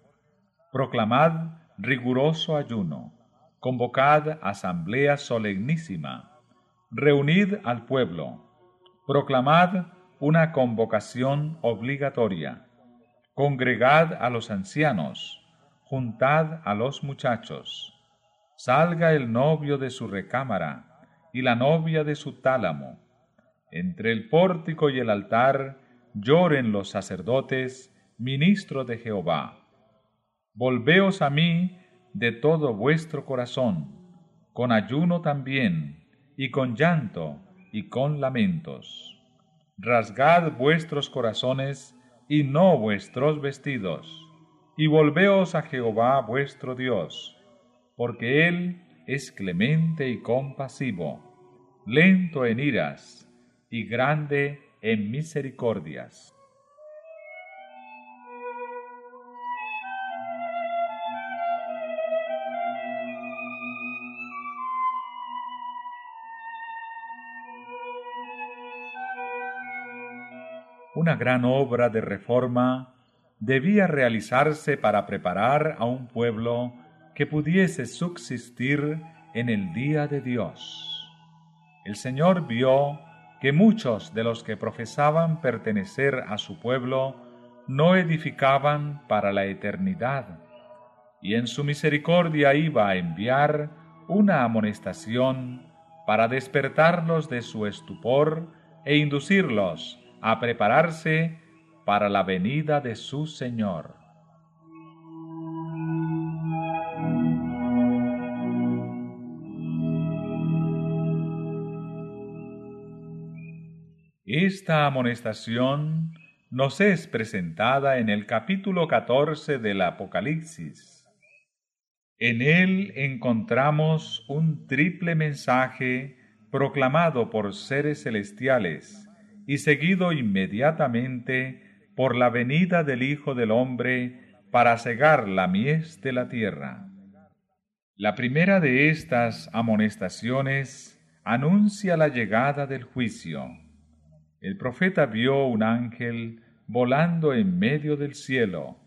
Proclamad riguroso ayuno convocad asamblea solemnísima, reunid al pueblo, proclamad una convocación obligatoria, congregad a los ancianos, juntad a los muchachos, salga el novio de su recámara y la novia de su tálamo. Entre el pórtico y el altar lloren los sacerdotes, ministros de Jehová. Volveos a mí de todo vuestro corazón, con ayuno también, y con llanto, y con lamentos. Rasgad vuestros corazones, y no vuestros vestidos, y volveos a Jehová vuestro Dios, porque Él es clemente y compasivo, lento en iras, y grande en misericordias una gran obra de reforma debía realizarse para preparar a un pueblo que pudiese subsistir en el día de Dios. El Señor vio que muchos de los que profesaban pertenecer a su pueblo no edificaban para la eternidad, y en su misericordia iba a enviar una amonestación para despertarlos de su estupor e inducirlos a prepararse para la venida de su Señor. Esta amonestación nos es presentada en el capítulo 14 del Apocalipsis. En él encontramos un triple mensaje proclamado por seres celestiales y seguido inmediatamente por la venida del Hijo del Hombre para cegar la mies de la tierra. La primera de estas amonestaciones anuncia la llegada del juicio. El profeta vio un ángel volando en medio del cielo,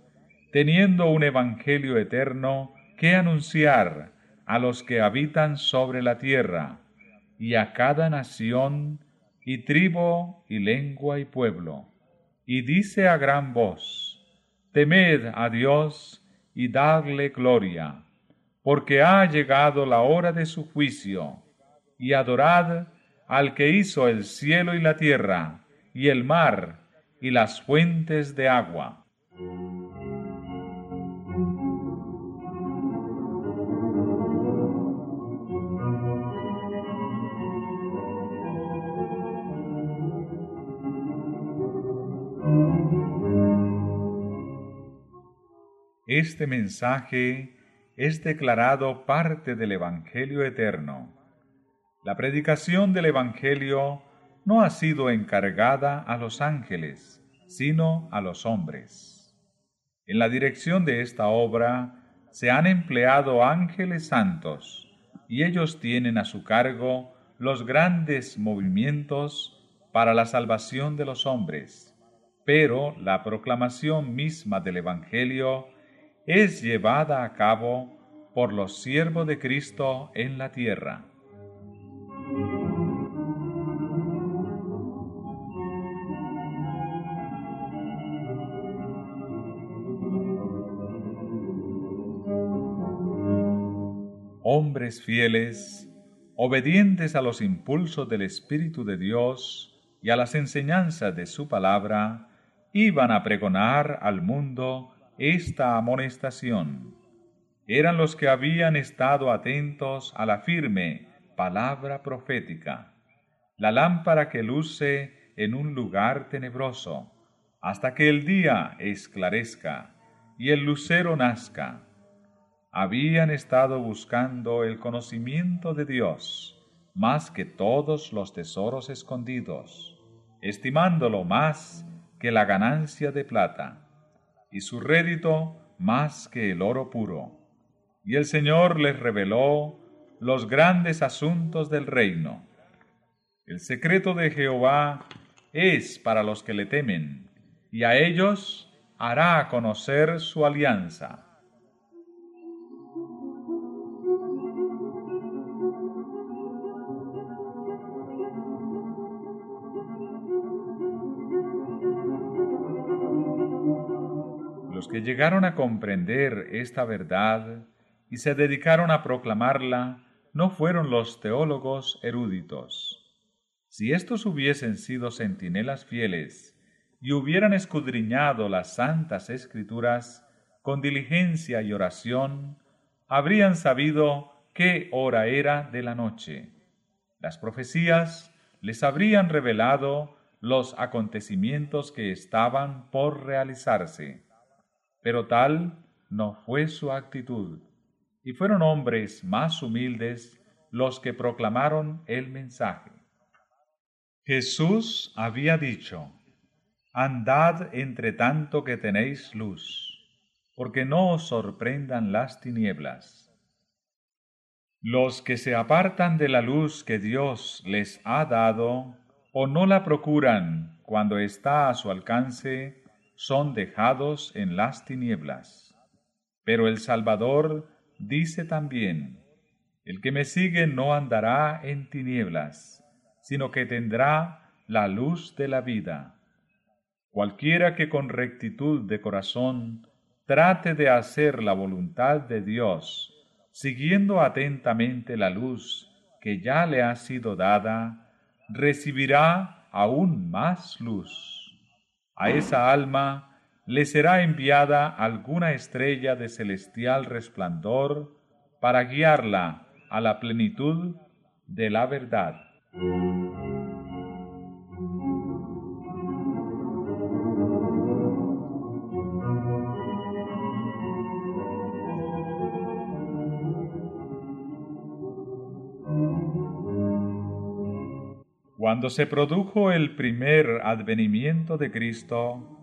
teniendo un evangelio eterno que anunciar a los que habitan sobre la tierra y a cada nación y tribu y lengua y pueblo, y dice a gran voz, Temed a Dios y dadle gloria, porque ha llegado la hora de su juicio, y adorad al que hizo el cielo y la tierra, y el mar, y las fuentes de agua. Este mensaje es declarado parte del Evangelio eterno. La predicación del Evangelio no ha sido encargada a los ángeles, sino a los hombres. En la dirección de esta obra se han empleado ángeles santos, y ellos tienen a su cargo los grandes movimientos para la salvación de los hombres. Pero la proclamación misma del Evangelio es llevada a cabo por los siervos de Cristo en la tierra. Hombres fieles, obedientes a los impulsos del Espíritu de Dios y a las enseñanzas de su palabra, iban a pregonar al mundo esta amonestación. Eran los que habían estado atentos a la firme palabra profética, la lámpara que luce en un lugar tenebroso, hasta que el día esclarezca y el lucero nazca. Habían estado buscando el conocimiento de Dios más que todos los tesoros escondidos, estimándolo más que la ganancia de plata y su rédito más que el oro puro. Y el Señor les reveló los grandes asuntos del reino. El secreto de Jehová es para los que le temen, y a ellos hará conocer su alianza que llegaron a comprender esta verdad y se dedicaron a proclamarla no fueron los teólogos eruditos. Si estos hubiesen sido centinelas fieles y hubieran escudriñado las santas escrituras con diligencia y oración, habrían sabido qué hora era de la noche. Las profecías les habrían revelado los acontecimientos que estaban por realizarse pero tal no fue su actitud, y fueron hombres más humildes los que proclamaron el mensaje. Jesús había dicho, Andad entre tanto que tenéis luz, porque no os sorprendan las tinieblas. Los que se apartan de la luz que Dios les ha dado, o no la procuran cuando está a su alcance, son dejados en las tinieblas. Pero el Salvador dice también, el que me sigue no andará en tinieblas, sino que tendrá la luz de la vida. Cualquiera que con rectitud de corazón trate de hacer la voluntad de Dios, siguiendo atentamente la luz que ya le ha sido dada, recibirá aún más luz a esa alma le será enviada alguna estrella de celestial resplandor para guiarla a la plenitud de la verdad. Cuando se produjo el primer advenimiento de Cristo,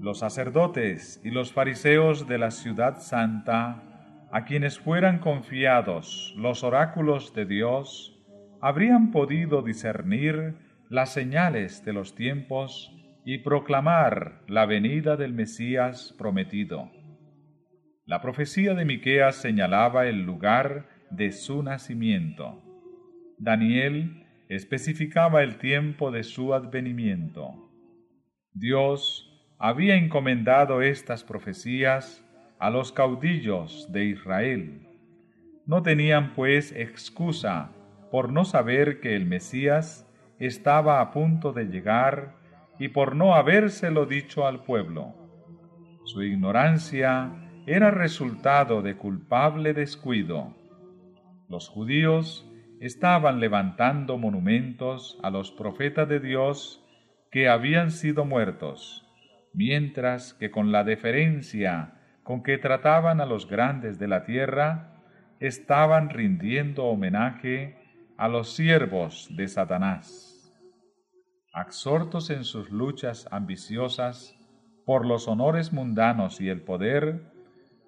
los sacerdotes y los fariseos de la ciudad santa, a quienes fueran confiados los oráculos de Dios, habrían podido discernir las señales de los tiempos y proclamar la venida del Mesías prometido. La profecía de Miqueas señalaba el lugar de su nacimiento. Daniel especificaba el tiempo de su advenimiento. Dios había encomendado estas profecías a los caudillos de Israel. No tenían pues excusa por no saber que el Mesías estaba a punto de llegar y por no habérselo dicho al pueblo. Su ignorancia era resultado de culpable descuido. Los judíos estaban levantando monumentos a los profetas de Dios que habían sido muertos, mientras que con la deferencia con que trataban a los grandes de la tierra estaban rindiendo homenaje a los siervos de Satanás. Absortos en sus luchas ambiciosas por los honores mundanos y el poder,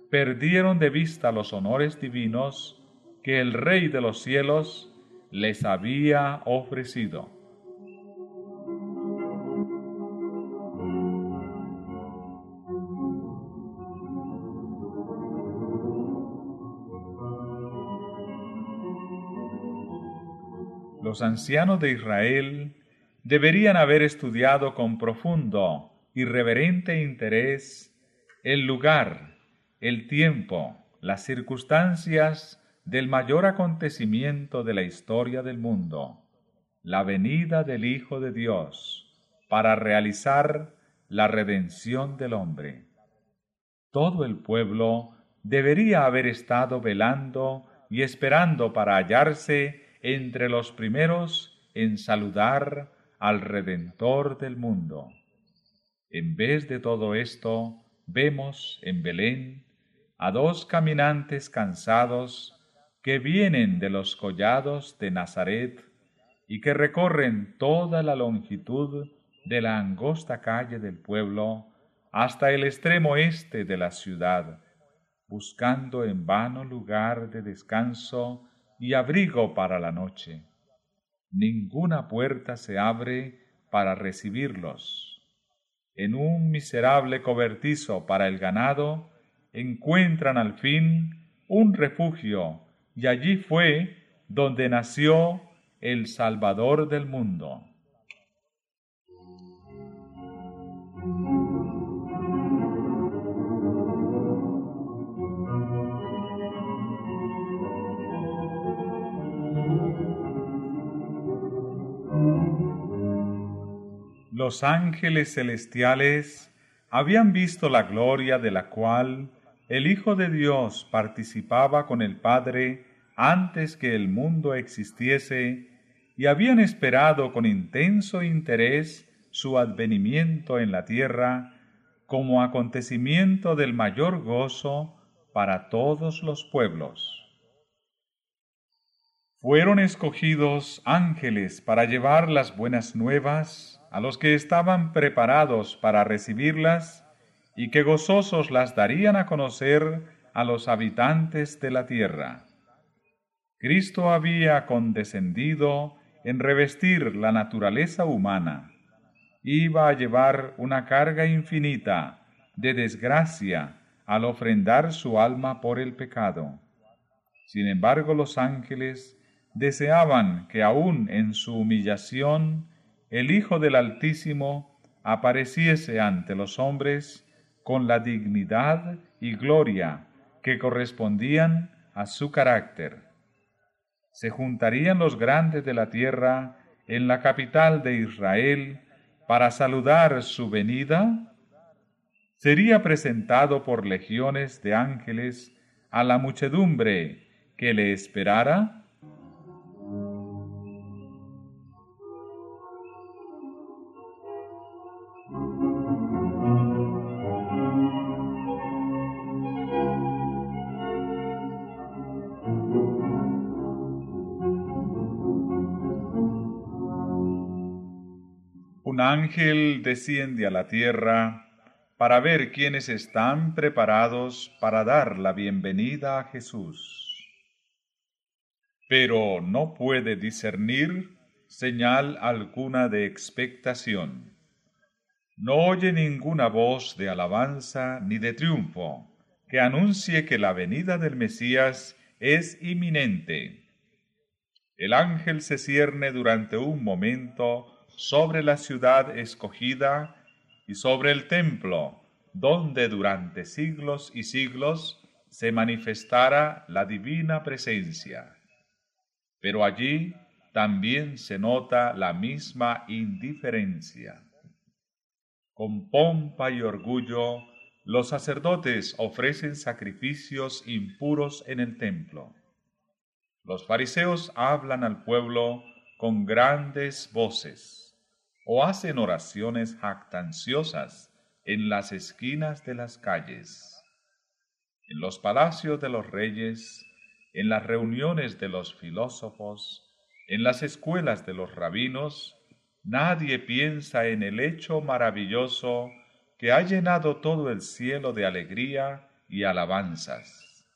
perdieron de vista los honores divinos que el Rey de los cielos les había ofrecido. Los ancianos de Israel deberían haber estudiado con profundo y reverente interés el lugar, el tiempo, las circunstancias del mayor acontecimiento de la historia del mundo, la venida del Hijo de Dios, para realizar la redención del hombre. Todo el pueblo debería haber estado velando y esperando para hallarse entre los primeros en saludar al Redentor del mundo. En vez de todo esto, vemos en Belén a dos caminantes cansados que vienen de los collados de Nazaret y que recorren toda la longitud de la angosta calle del pueblo hasta el extremo este de la ciudad, buscando en vano lugar de descanso y abrigo para la noche. Ninguna puerta se abre para recibirlos. En un miserable cobertizo para el ganado encuentran al fin un refugio y allí fue donde nació el Salvador del mundo. Los ángeles celestiales habían visto la gloria de la cual el Hijo de Dios participaba con el Padre antes que el mundo existiese y habían esperado con intenso interés su advenimiento en la tierra como acontecimiento del mayor gozo para todos los pueblos. Fueron escogidos ángeles para llevar las buenas nuevas a los que estaban preparados para recibirlas y que gozosos las darían a conocer a los habitantes de la tierra. Cristo había condescendido en revestir la naturaleza humana. Iba a llevar una carga infinita de desgracia al ofrendar su alma por el pecado. Sin embargo, los ángeles deseaban que aún en su humillación el Hijo del Altísimo apareciese ante los hombres con la dignidad y gloria que correspondían a su carácter. Se juntarían los grandes de la tierra en la capital de Israel para saludar su venida. Sería presentado por legiones de ángeles a la muchedumbre que le esperara ángel desciende a la tierra para ver quiénes están preparados para dar la bienvenida a Jesús. Pero no puede discernir señal alguna de expectación. No oye ninguna voz de alabanza ni de triunfo que anuncie que la venida del Mesías es inminente. El ángel se cierne durante un momento sobre la ciudad escogida y sobre el templo, donde durante siglos y siglos se manifestara la divina presencia. Pero allí también se nota la misma indiferencia. Con pompa y orgullo, los sacerdotes ofrecen sacrificios impuros en el templo. Los fariseos hablan al pueblo con grandes voces o hacen oraciones jactanciosas en las esquinas de las calles. En los palacios de los reyes, en las reuniones de los filósofos, en las escuelas de los rabinos, nadie piensa en el hecho maravilloso que ha llenado todo el cielo de alegría y alabanzas.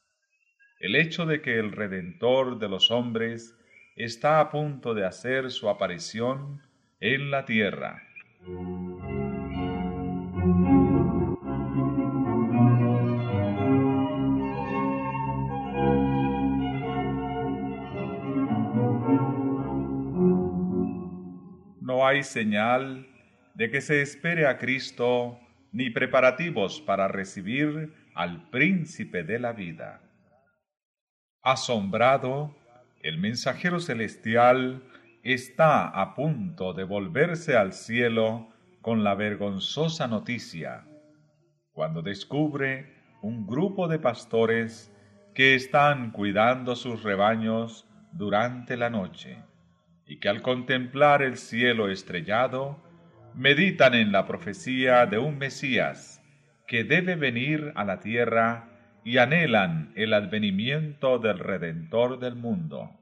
El hecho de que el Redentor de los hombres está a punto de hacer su aparición en la tierra. No hay señal de que se espere a Cristo ni preparativos para recibir al príncipe de la vida. Asombrado, el mensajero celestial está a punto de volverse al cielo con la vergonzosa noticia, cuando descubre un grupo de pastores que están cuidando sus rebaños durante la noche y que al contemplar el cielo estrellado, meditan en la profecía de un Mesías que debe venir a la tierra y anhelan el advenimiento del Redentor del mundo.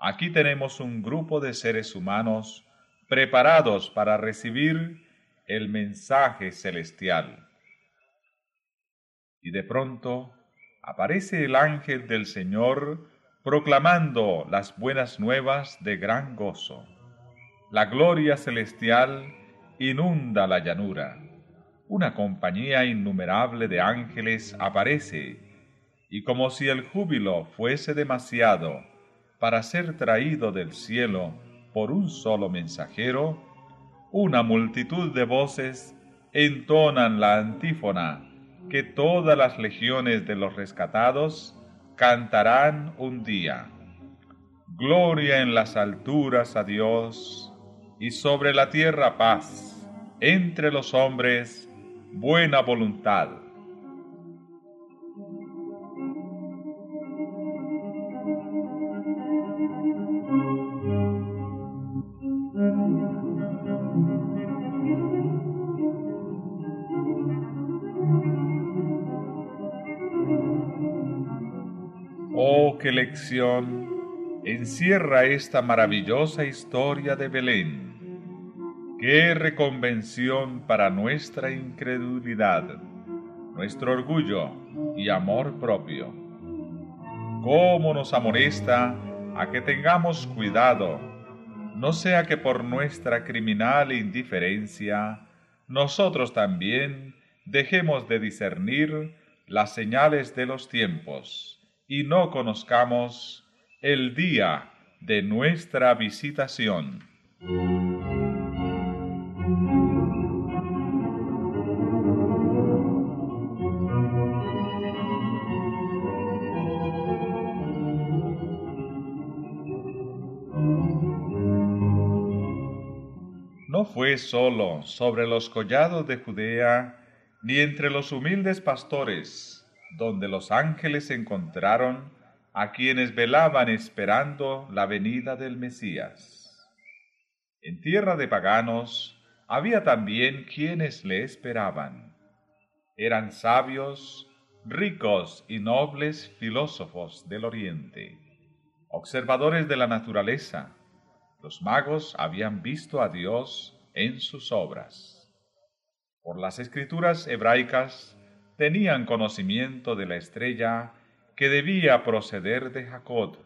Aquí tenemos un grupo de seres humanos preparados para recibir el mensaje celestial. Y de pronto aparece el ángel del Señor proclamando las buenas nuevas de gran gozo. La gloria celestial inunda la llanura. Una compañía innumerable de ángeles aparece, y como si el júbilo fuese demasiado, para ser traído del cielo por un solo mensajero, una multitud de voces entonan la antífona que todas las legiones de los rescatados cantarán un día. Gloria en las alturas a Dios y sobre la tierra paz, entre los hombres buena voluntad. Encierra esta maravillosa historia de Belén. Qué reconvención para nuestra incredulidad, nuestro orgullo y amor propio. Cómo nos amonesta a que tengamos cuidado, no sea que por nuestra criminal indiferencia nosotros también dejemos de discernir las señales de los tiempos y no conozcamos el día de nuestra visitación. No fue solo sobre los collados de Judea, ni entre los humildes pastores, donde los ángeles encontraron a quienes velaban esperando la venida del Mesías. En tierra de paganos había también quienes le esperaban. Eran sabios, ricos y nobles filósofos del Oriente, observadores de la naturaleza. Los magos habían visto a Dios en sus obras. Por las escrituras hebraicas tenían conocimiento de la estrella que debía proceder de Jacob,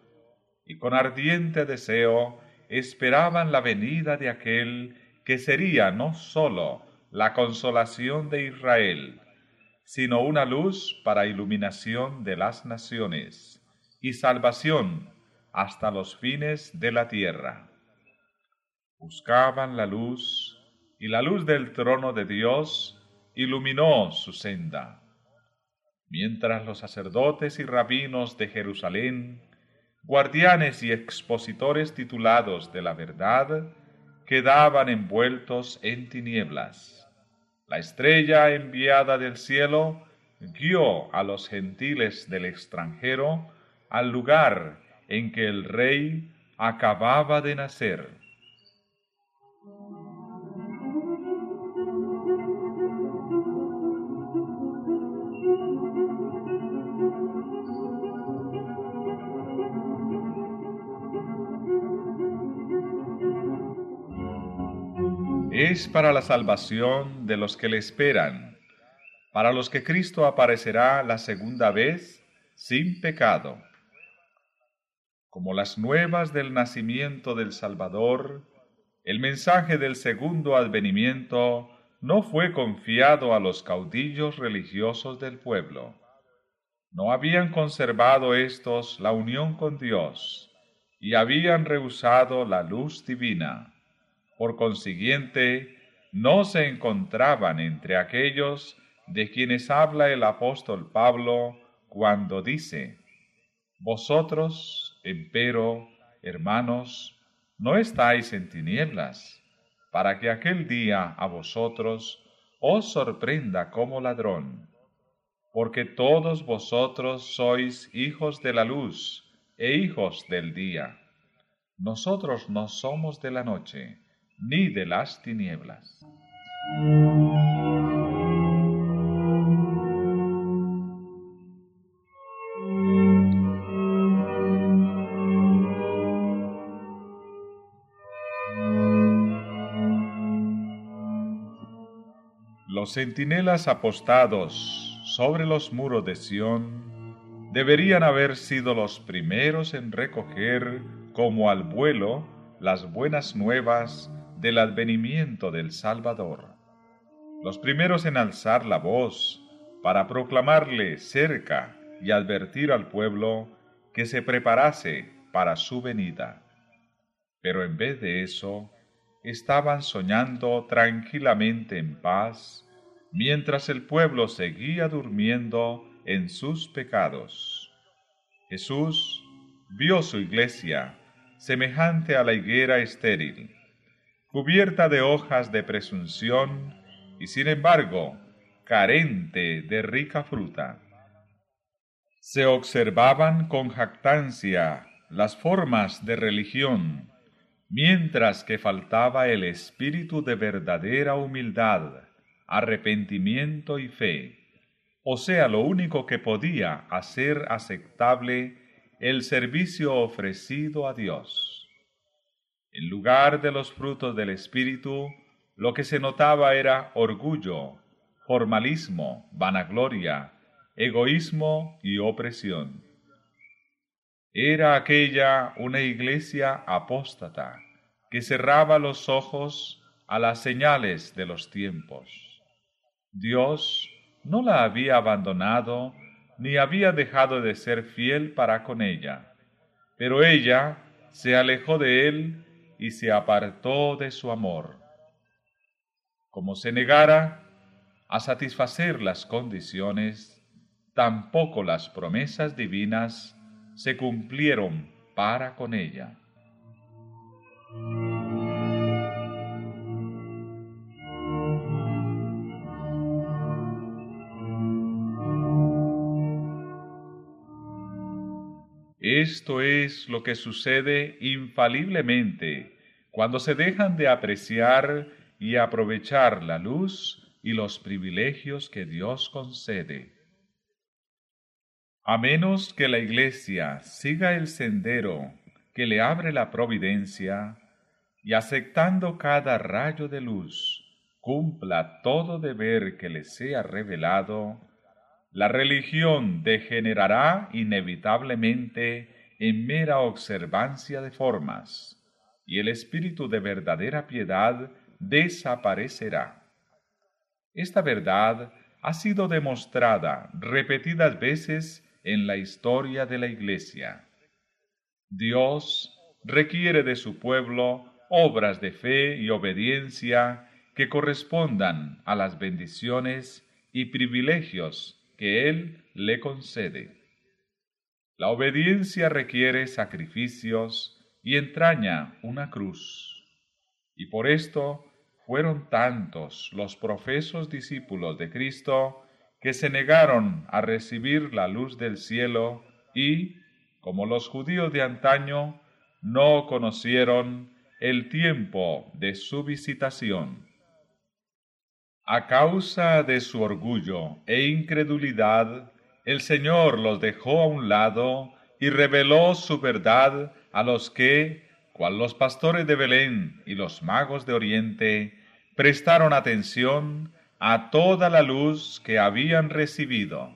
y con ardiente deseo esperaban la venida de aquel que sería no sólo la consolación de Israel, sino una luz para iluminación de las naciones y salvación hasta los fines de la tierra. Buscaban la luz, y la luz del trono de Dios iluminó su senda mientras los sacerdotes y rabinos de Jerusalén, guardianes y expositores titulados de la verdad, quedaban envueltos en tinieblas. La estrella enviada del cielo guió a los gentiles del extranjero al lugar en que el rey acababa de nacer. Es para la salvación de los que le esperan, para los que Cristo aparecerá la segunda vez sin pecado. Como las nuevas del nacimiento del Salvador, el mensaje del segundo advenimiento no fue confiado a los caudillos religiosos del pueblo. No habían conservado éstos la unión con Dios y habían rehusado la luz divina. Por consiguiente, no se encontraban entre aquellos de quienes habla el apóstol Pablo cuando dice, Vosotros, empero, hermanos, no estáis en tinieblas, para que aquel día a vosotros os sorprenda como ladrón, porque todos vosotros sois hijos de la luz e hijos del día. Nosotros no somos de la noche, ni de las tinieblas. Los centinelas apostados sobre los muros de Sión deberían haber sido los primeros en recoger como al vuelo las buenas nuevas del advenimiento del Salvador, los primeros en alzar la voz para proclamarle cerca y advertir al pueblo que se preparase para su venida. Pero en vez de eso, estaban soñando tranquilamente en paz, mientras el pueblo seguía durmiendo en sus pecados. Jesús vio su iglesia semejante a la higuera estéril, cubierta de hojas de presunción y sin embargo carente de rica fruta. Se observaban con jactancia las formas de religión, mientras que faltaba el espíritu de verdadera humildad, arrepentimiento y fe, o sea, lo único que podía hacer aceptable el servicio ofrecido a Dios. En lugar de los frutos del Espíritu, lo que se notaba era orgullo, formalismo, vanagloria, egoísmo y opresión. Era aquella una iglesia apóstata que cerraba los ojos a las señales de los tiempos. Dios no la había abandonado ni había dejado de ser fiel para con ella, pero ella se alejó de él y se apartó de su amor. Como se negara a satisfacer las condiciones, tampoco las promesas divinas se cumplieron para con ella. Esto es lo que sucede infaliblemente cuando se dejan de apreciar y aprovechar la luz y los privilegios que Dios concede. A menos que la Iglesia siga el sendero que le abre la providencia y aceptando cada rayo de luz, cumpla todo deber que le sea revelado, la religión degenerará inevitablemente en mera observancia de formas, y el espíritu de verdadera piedad desaparecerá. Esta verdad ha sido demostrada repetidas veces en la historia de la Iglesia. Dios requiere de su pueblo obras de fe y obediencia que correspondan a las bendiciones y privilegios que Él le concede. La obediencia requiere sacrificios y entraña una cruz. Y por esto fueron tantos los profesos discípulos de Cristo que se negaron a recibir la luz del cielo y, como los judíos de antaño, no conocieron el tiempo de su visitación. A causa de su orgullo e incredulidad, el Señor los dejó a un lado y reveló su verdad a los que, cual los pastores de Belén y los magos de Oriente, prestaron atención a toda la luz que habían recibido.